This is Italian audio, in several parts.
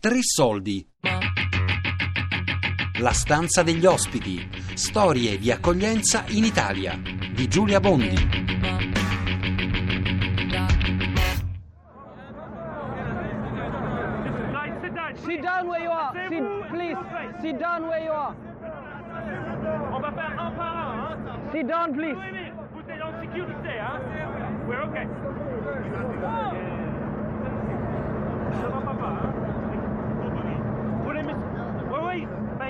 Tre soldi. La stanza degli ospiti. Storie di accoglienza in Italia. Di Giulia Bondi. Sit down where you are. Sit, please, sit down where you are. On va faire un par un, hein Sit down, please. Oui, oui, vous êtes en sécurité, hein We're okay. Ça va pas, hein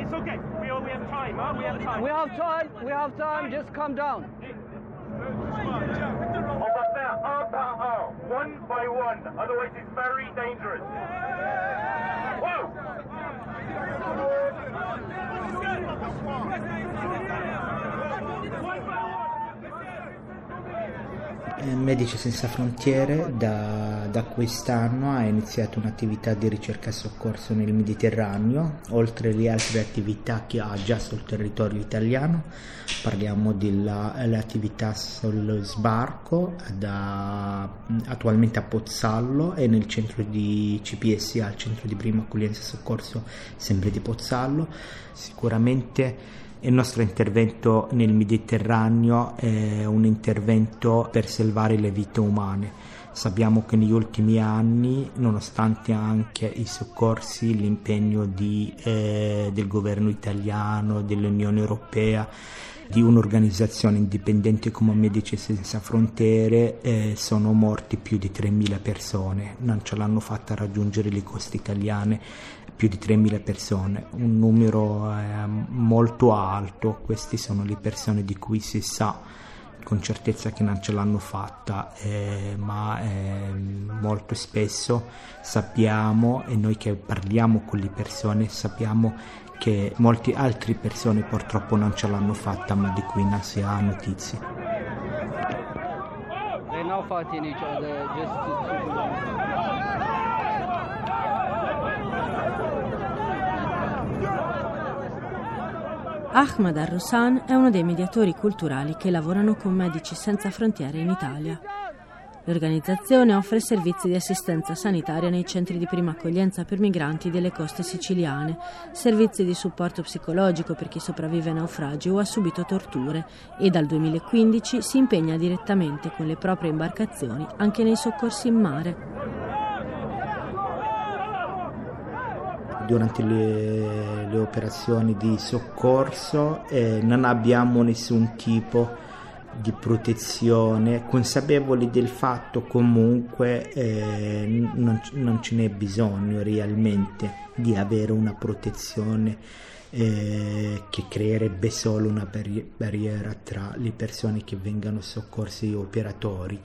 it's okay. We, we have time, hein We have time. We have time. We have time. Just calm down. On va faire un par un, one by one, otherwise it's very dangerous. Whoa! Eh, Medici Senza Frontiere da, da quest'anno ha iniziato un'attività di ricerca e soccorso nel Mediterraneo, oltre alle altre attività che ha già sul territorio italiano. Parliamo delle attività sullo sbarco da, attualmente a Pozzallo e nel centro di CPSA, il centro di prima accoglienza e soccorso sempre di Pozzallo. Sicuramente il nostro intervento nel Mediterraneo è un intervento per salvare le vite umane. Sappiamo che negli ultimi anni, nonostante anche i soccorsi, l'impegno di, eh, del governo italiano, dell'Unione Europea, di un'organizzazione indipendente come Medici Senza Frontiere, eh, sono morti più di 3.000 persone. Non ce l'hanno fatta raggiungere le coste italiane più di 3.000 persone, un numero eh, molto alto, queste sono le persone di cui si sa con certezza che non ce l'hanno fatta, eh, ma eh, molto spesso sappiamo e noi che parliamo con le persone sappiamo che molte altre persone purtroppo non ce l'hanno fatta, ma di cui non si ha notizie. They're now fighting each other just to. Ahmad Al-Rosan è uno dei mediatori culturali che lavorano con Medici Senza Frontiere in Italia. L'organizzazione offre servizi di assistenza sanitaria nei centri di prima accoglienza per migranti delle coste siciliane, servizi di supporto psicologico per chi sopravvive a naufragi o ha subito torture e dal 2015 si impegna direttamente con le proprie imbarcazioni anche nei soccorsi in mare. Durante le, le operazioni di soccorso eh, non abbiamo nessun tipo di protezione, consapevoli del fatto comunque eh, non, non ce n'è bisogno realmente di avere una protezione eh, che creerebbe solo una barri- barriera tra le persone che vengono soccorse e gli operatori.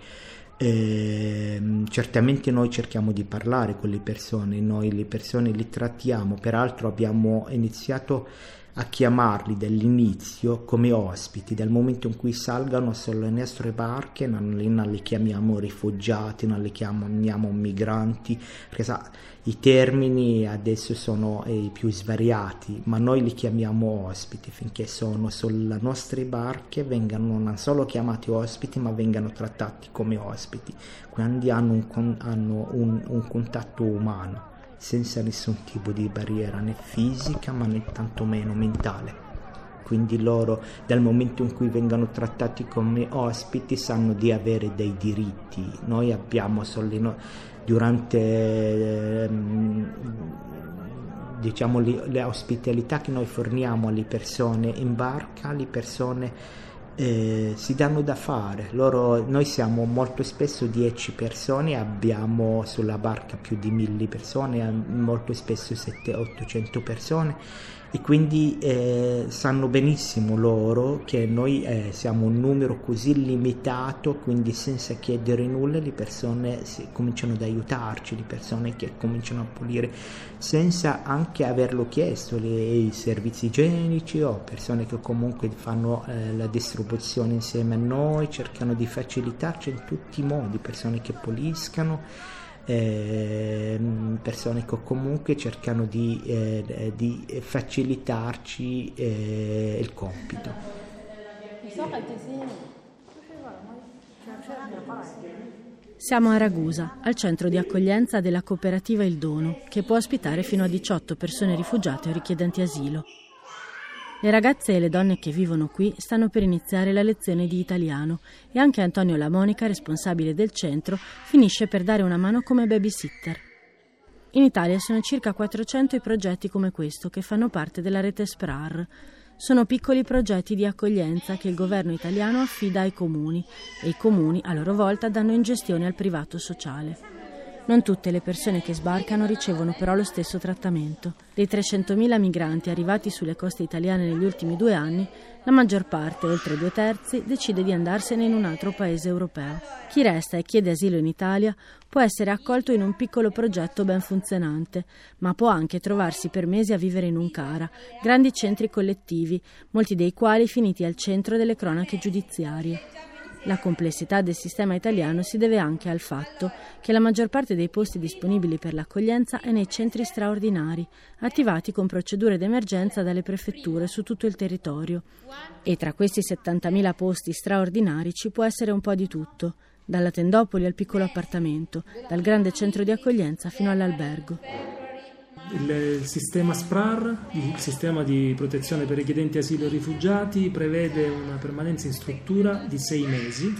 Eh, certamente noi cerchiamo di parlare con le persone, noi le persone li trattiamo, peraltro abbiamo iniziato a chiamarli dall'inizio come ospiti, dal momento in cui salgano sulle nostre barche non li, non li chiamiamo rifugiati, non li chiamiamo migranti, perché sa, i termini adesso sono i più svariati, ma noi li chiamiamo ospiti finché sono sulle nostre barche, vengano non solo chiamati ospiti, ma vengano trattati come ospiti, quindi hanno un, hanno un, un contatto umano senza nessun tipo di barriera né fisica ma né tantomeno mentale. Quindi loro dal momento in cui vengono trattati come ospiti sanno di avere dei diritti. Noi abbiamo solo durante ehm, diciamo le, le ospitalità che noi forniamo alle persone in barca, le persone eh, si danno da fare. Loro, noi siamo molto spesso 10 persone, abbiamo sulla barca più di 1000 persone, molto spesso 700-800 persone e quindi eh, sanno benissimo loro che noi eh, siamo un numero così limitato, quindi senza chiedere nulla le persone cominciano ad aiutarci, le persone che cominciano a pulire senza anche averlo chiesto, le, i servizi igienici o persone che comunque fanno eh, la distribuzione insieme a noi, cercano di facilitarci in tutti i modi, persone che puliscano eh, persone che comunque cercano di, eh, di facilitarci eh, il compito. Siamo a Ragusa, al centro di accoglienza della cooperativa Il Dono, che può ospitare fino a 18 persone rifugiate o richiedenti asilo. Le ragazze e le donne che vivono qui stanno per iniziare la lezione di italiano e anche Antonio Lamonica, responsabile del centro, finisce per dare una mano come babysitter. In Italia sono circa 400 i progetti come questo che fanno parte della rete SPRAR. Sono piccoli progetti di accoglienza che il governo italiano affida ai comuni e i comuni a loro volta danno in gestione al privato sociale. Non tutte le persone che sbarcano ricevono però lo stesso trattamento. Dei 300.000 migranti arrivati sulle coste italiane negli ultimi due anni, la maggior parte, oltre due terzi, decide di andarsene in un altro paese europeo. Chi resta e chiede asilo in Italia può essere accolto in un piccolo progetto ben funzionante, ma può anche trovarsi per mesi a vivere in un CARA, grandi centri collettivi, molti dei quali finiti al centro delle cronache giudiziarie. La complessità del sistema italiano si deve anche al fatto che la maggior parte dei posti disponibili per l'accoglienza è nei centri straordinari, attivati con procedure d'emergenza dalle prefetture su tutto il territorio. E tra questi 70.000 posti straordinari ci può essere un po' di tutto, dalla tendopoli al piccolo appartamento, dal grande centro di accoglienza fino all'albergo. Il sistema SPRAR, il sistema di protezione per richiedenti asilo e rifugiati, prevede una permanenza in struttura di sei mesi,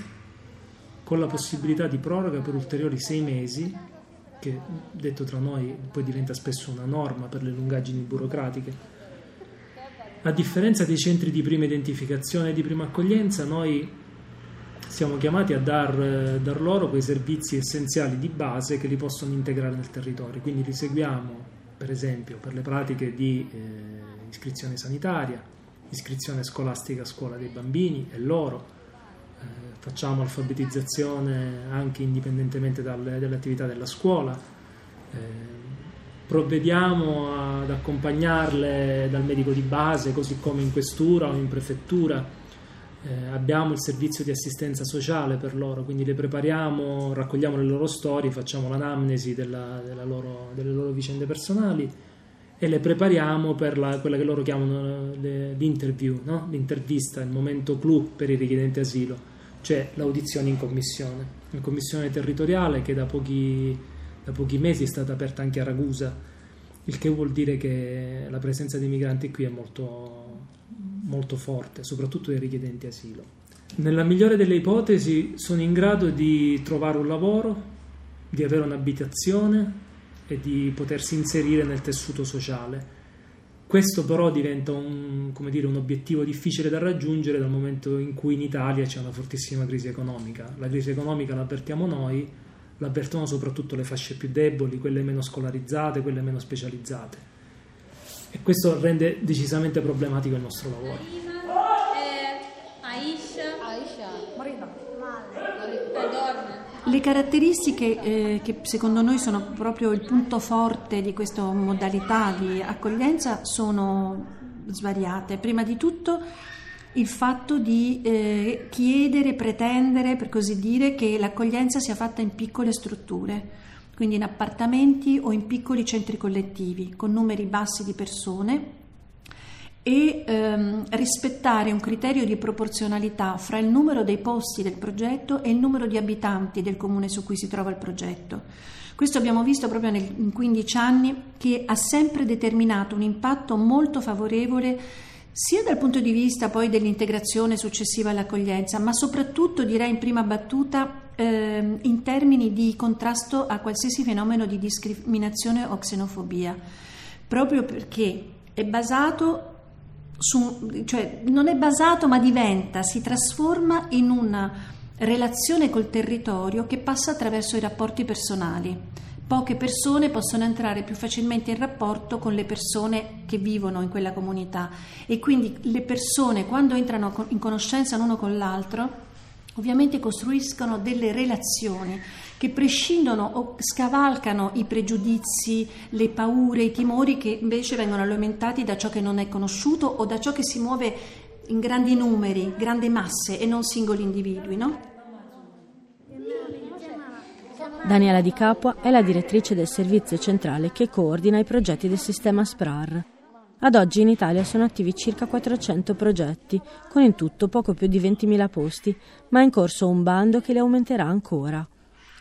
con la possibilità di proroga per ulteriori sei mesi, che detto tra noi poi diventa spesso una norma per le lungaggini burocratiche. A differenza dei centri di prima identificazione e di prima accoglienza, noi siamo chiamati a dar, dar, loro quei servizi essenziali di base che li possono integrare nel territorio. Quindi li seguiamo per esempio per le pratiche di eh, iscrizione sanitaria, iscrizione scolastica a scuola dei bambini e loro, eh, facciamo alfabetizzazione anche indipendentemente dalle, attività della scuola, eh, provvediamo ad accompagnarle dal medico di base, così come in questura o in prefettura eh, abbiamo il servizio di assistenza sociale per loro, quindi le prepariamo, raccogliamo le loro storie, facciamo l'anamnesi della, della loro, delle loro vicende personali e le prepariamo per la, quella che loro chiamano le, l'interview, no? l'intervista, il momento clou per i richiedenti asilo, cioè l'audizione in commissione, in commissione territoriale che da pochi, da pochi mesi è stata aperta anche a Ragusa, il che vuol dire che la presenza dei migranti qui è molto molto forte, soprattutto dei richiedenti asilo. Nella migliore delle ipotesi sono in grado di trovare un lavoro, di avere un'abitazione e di potersi inserire nel tessuto sociale. Questo però diventa un, dire, un, obiettivo difficile da raggiungere dal momento in cui in Italia c'è una fortissima crisi economica. La crisi economica l'avvertiamo noi, l'avvertono soprattutto le fasce più deboli, quelle meno scolarizzate, quelle meno specializzate e questo rende decisamente problematico il nostro lavoro. Le caratteristiche eh, che secondo noi sono proprio il punto forte di questa modalità di accoglienza sono svariate. Prima di tutto il fatto di eh, chiedere, pretendere, per così dire, che l'accoglienza sia fatta in piccole strutture quindi in appartamenti o in piccoli centri collettivi con numeri bassi di persone e ehm, rispettare un criterio di proporzionalità fra il numero dei posti del progetto e il numero di abitanti del comune su cui si trova il progetto. Questo abbiamo visto proprio nel, in 15 anni che ha sempre determinato un impatto molto favorevole sia dal punto di vista poi dell'integrazione successiva all'accoglienza, ma soprattutto direi in prima battuta eh, in termini di contrasto a qualsiasi fenomeno di discriminazione o xenofobia, proprio perché è basato su, cioè non è basato ma diventa, si trasforma in una relazione col territorio che passa attraverso i rapporti personali. Poche persone possono entrare più facilmente in rapporto con le persone che vivono in quella comunità e quindi le persone quando entrano in conoscenza l'uno con l'altro ovviamente costruiscono delle relazioni che prescindono o scavalcano i pregiudizi, le paure, i timori che invece vengono alimentati da ciò che non è conosciuto o da ciò che si muove in grandi numeri, grandi masse e non singoli individui, no? Daniela Di Capua è la direttrice del servizio centrale che coordina i progetti del sistema SPRAR. Ad oggi in Italia sono attivi circa 400 progetti, con in tutto poco più di 20.000 posti, ma è in corso un bando che li aumenterà ancora.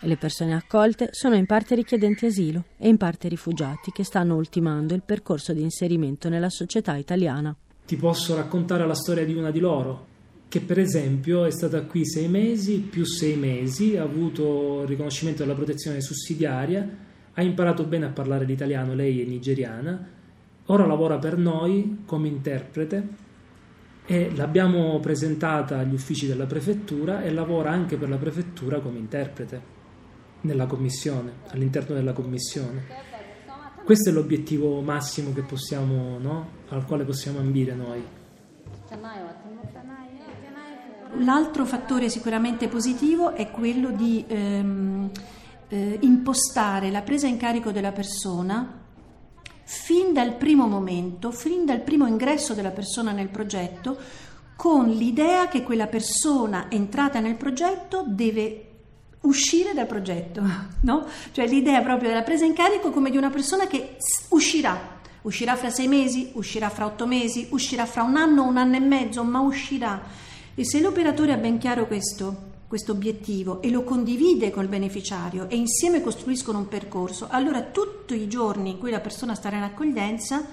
le persone accolte sono in parte richiedenti asilo e in parte rifugiati che stanno ultimando il percorso di inserimento nella società italiana. Ti posso raccontare la storia di una di loro, che per esempio è stata qui sei mesi più sei mesi, ha avuto il riconoscimento della protezione sussidiaria, ha imparato bene a parlare l'italiano, lei è nigeriana, ora lavora per noi come interprete e l'abbiamo presentata agli uffici della prefettura e lavora anche per la prefettura come interprete nella commissione, all'interno della commissione. Questo è l'obiettivo massimo possiamo, no? al quale possiamo ambire noi. L'altro fattore sicuramente positivo è quello di ehm, eh, impostare la presa in carico della persona fin dal primo momento, fin dal primo ingresso della persona nel progetto, con l'idea che quella persona entrata nel progetto deve uscire dal progetto, no? Cioè l'idea proprio della presa in carico come di una persona che uscirà, uscirà fra sei mesi, uscirà fra otto mesi, uscirà fra un anno, un anno e mezzo, ma uscirà. E se l'operatore ha ben chiaro questo, questo obiettivo e lo condivide col beneficiario e insieme costruiscono un percorso, allora tutti i giorni in cui la persona starà in accoglienza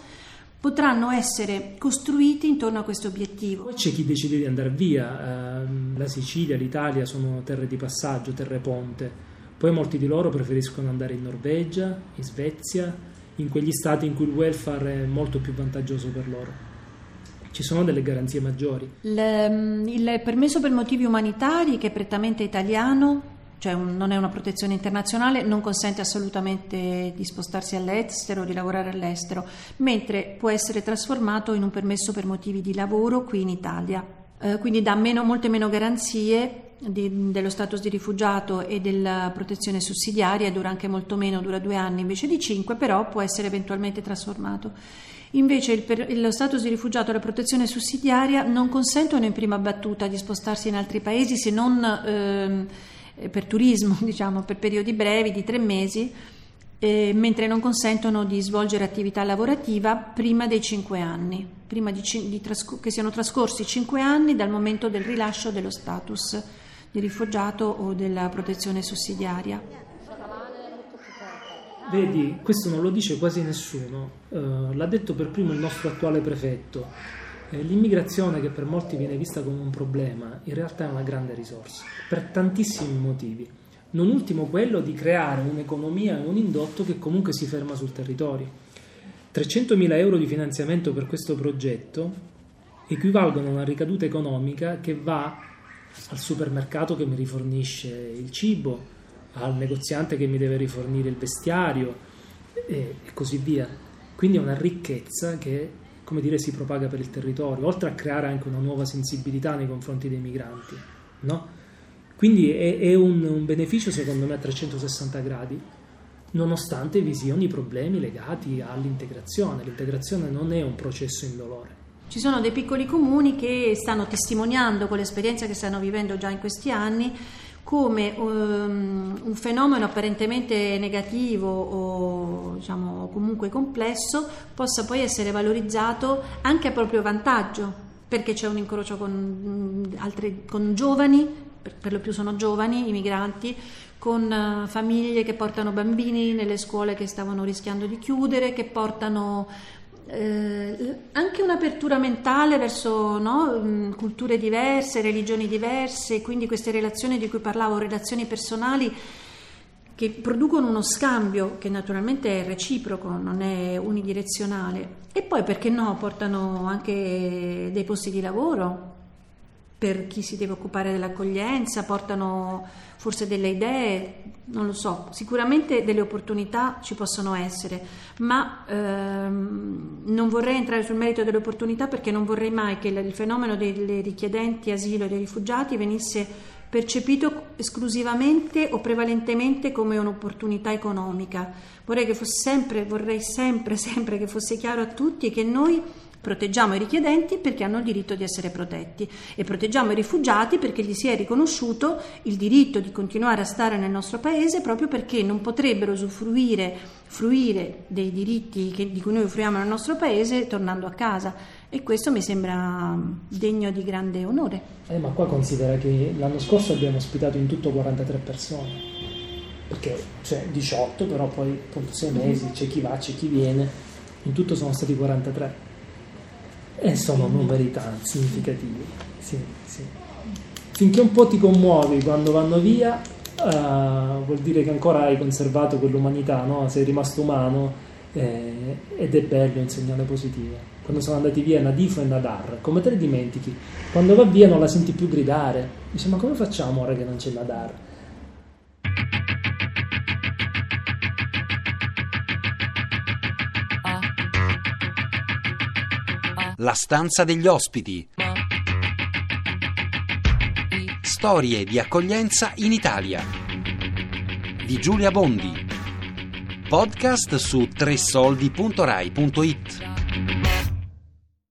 potranno essere costruiti intorno a questo obiettivo. Poi c'è chi decide di andare via, ehm, la Sicilia, l'Italia sono terre di passaggio, terre ponte, poi molti di loro preferiscono andare in Norvegia, in Svezia, in quegli stati in cui il welfare è molto più vantaggioso per loro. Ci sono delle garanzie maggiori. Il, ehm, il permesso per motivi umanitari, che è prettamente italiano, cioè un, non è una protezione internazionale, non consente assolutamente di spostarsi all'estero, di lavorare all'estero, mentre può essere trasformato in un permesso per motivi di lavoro qui in Italia. Eh, quindi dà meno, molte meno garanzie di, dello status di rifugiato e della protezione sussidiaria, dura anche molto meno, dura due anni invece di cinque, però può essere eventualmente trasformato. Invece il, lo status di rifugiato e la protezione sussidiaria non consentono in prima battuta di spostarsi in altri paesi se non... Eh, eh, per turismo, diciamo, per periodi brevi di tre mesi, eh, mentre non consentono di svolgere attività lavorativa prima dei cinque anni, prima di, di trascor- che siano trascorsi cinque anni dal momento del rilascio dello status di rifugiato o della protezione sussidiaria. Vedi, questo non lo dice quasi nessuno, uh, l'ha detto per primo il nostro attuale prefetto eh, l'immigrazione che per molti viene vista come un problema, in realtà è una grande risorsa, per tantissimi motivi. Non ultimo quello di creare un'economia e un indotto che comunque si ferma sul territorio. 300.000 euro di finanziamento per questo progetto equivalgono a una ricaduta economica che va al supermercato che mi rifornisce il cibo, al negoziante che mi deve rifornire il vestiario e, così via. Quindi è una ricchezza che come dire, si propaga per il territorio, oltre a creare anche una nuova sensibilità nei confronti dei migranti. No? Quindi è, è un, un, beneficio secondo me a 360 gradi, nonostante vi siano i problemi legati all'integrazione. L'integrazione non è un processo indolore. Ci sono dei piccoli comuni che stanno testimoniando con l'esperienza che stanno vivendo già in questi anni come um, un fenomeno apparentemente negativo o diciamo, comunque complesso possa poi essere valorizzato anche a proprio vantaggio, perché c'è un incrocio con, mm, altri, con giovani, per, per, lo più sono giovani, i migranti, con uh, famiglie che portano bambini nelle scuole che stavano rischiando di chiudere, che portano eh, anche un'apertura mentale verso no, mm, culture diverse, religioni diverse, quindi queste relazioni di cui parlavo, relazioni personali che producono uno scambio che naturalmente è reciproco, non è unidirezionale. E poi perché no, portano anche dei posti di lavoro per chi si deve occupare dell'accoglienza, portano forse delle idee, non lo so, sicuramente delle opportunità ci possono essere, ma ehm, non vorrei entrare sul merito delle opportunità perché non vorrei mai che il fenomeno dei richiedenti asilo e dei rifugiati venisse percepito esclusivamente o prevalentemente come un'opportunità economica. Vorrei che fosse sempre, vorrei sempre, sempre che fosse chiaro a tutti che noi Proteggiamo i richiedenti perché hanno il diritto di essere protetti e proteggiamo i rifugiati perché gli si è riconosciuto il diritto di continuare a stare nel nostro paese proprio perché non potrebbero usufruire fruire dei diritti che, di cui noi offriamo nel nostro paese tornando a casa. E questo mi sembra degno di grande onore. Eh, ma qua considera che l'anno scorso abbiamo ospitato in tutto 43 persone. Perché cioè 18 però poi appunto 6 mesi, c'è chi va, c'è chi viene, in tutto sono stati 43 e sono numeri tanti significativi, sì, sì. finché un po' ti commuovi quando vanno via uh, vuol dire che ancora hai conservato quell'umanità, no? sei rimasto umano eh, ed è bello, è un segnale positivo quando sono andati via Nadifo e Nadar, come te li dimentichi? Quando va via non la senti più gridare, dice ma come facciamo ora che non c'è Nadar? La stanza degli ospiti. Storie di accoglienza in Italia. Di Giulia Bondi. Podcast su tressoldi.rai.it.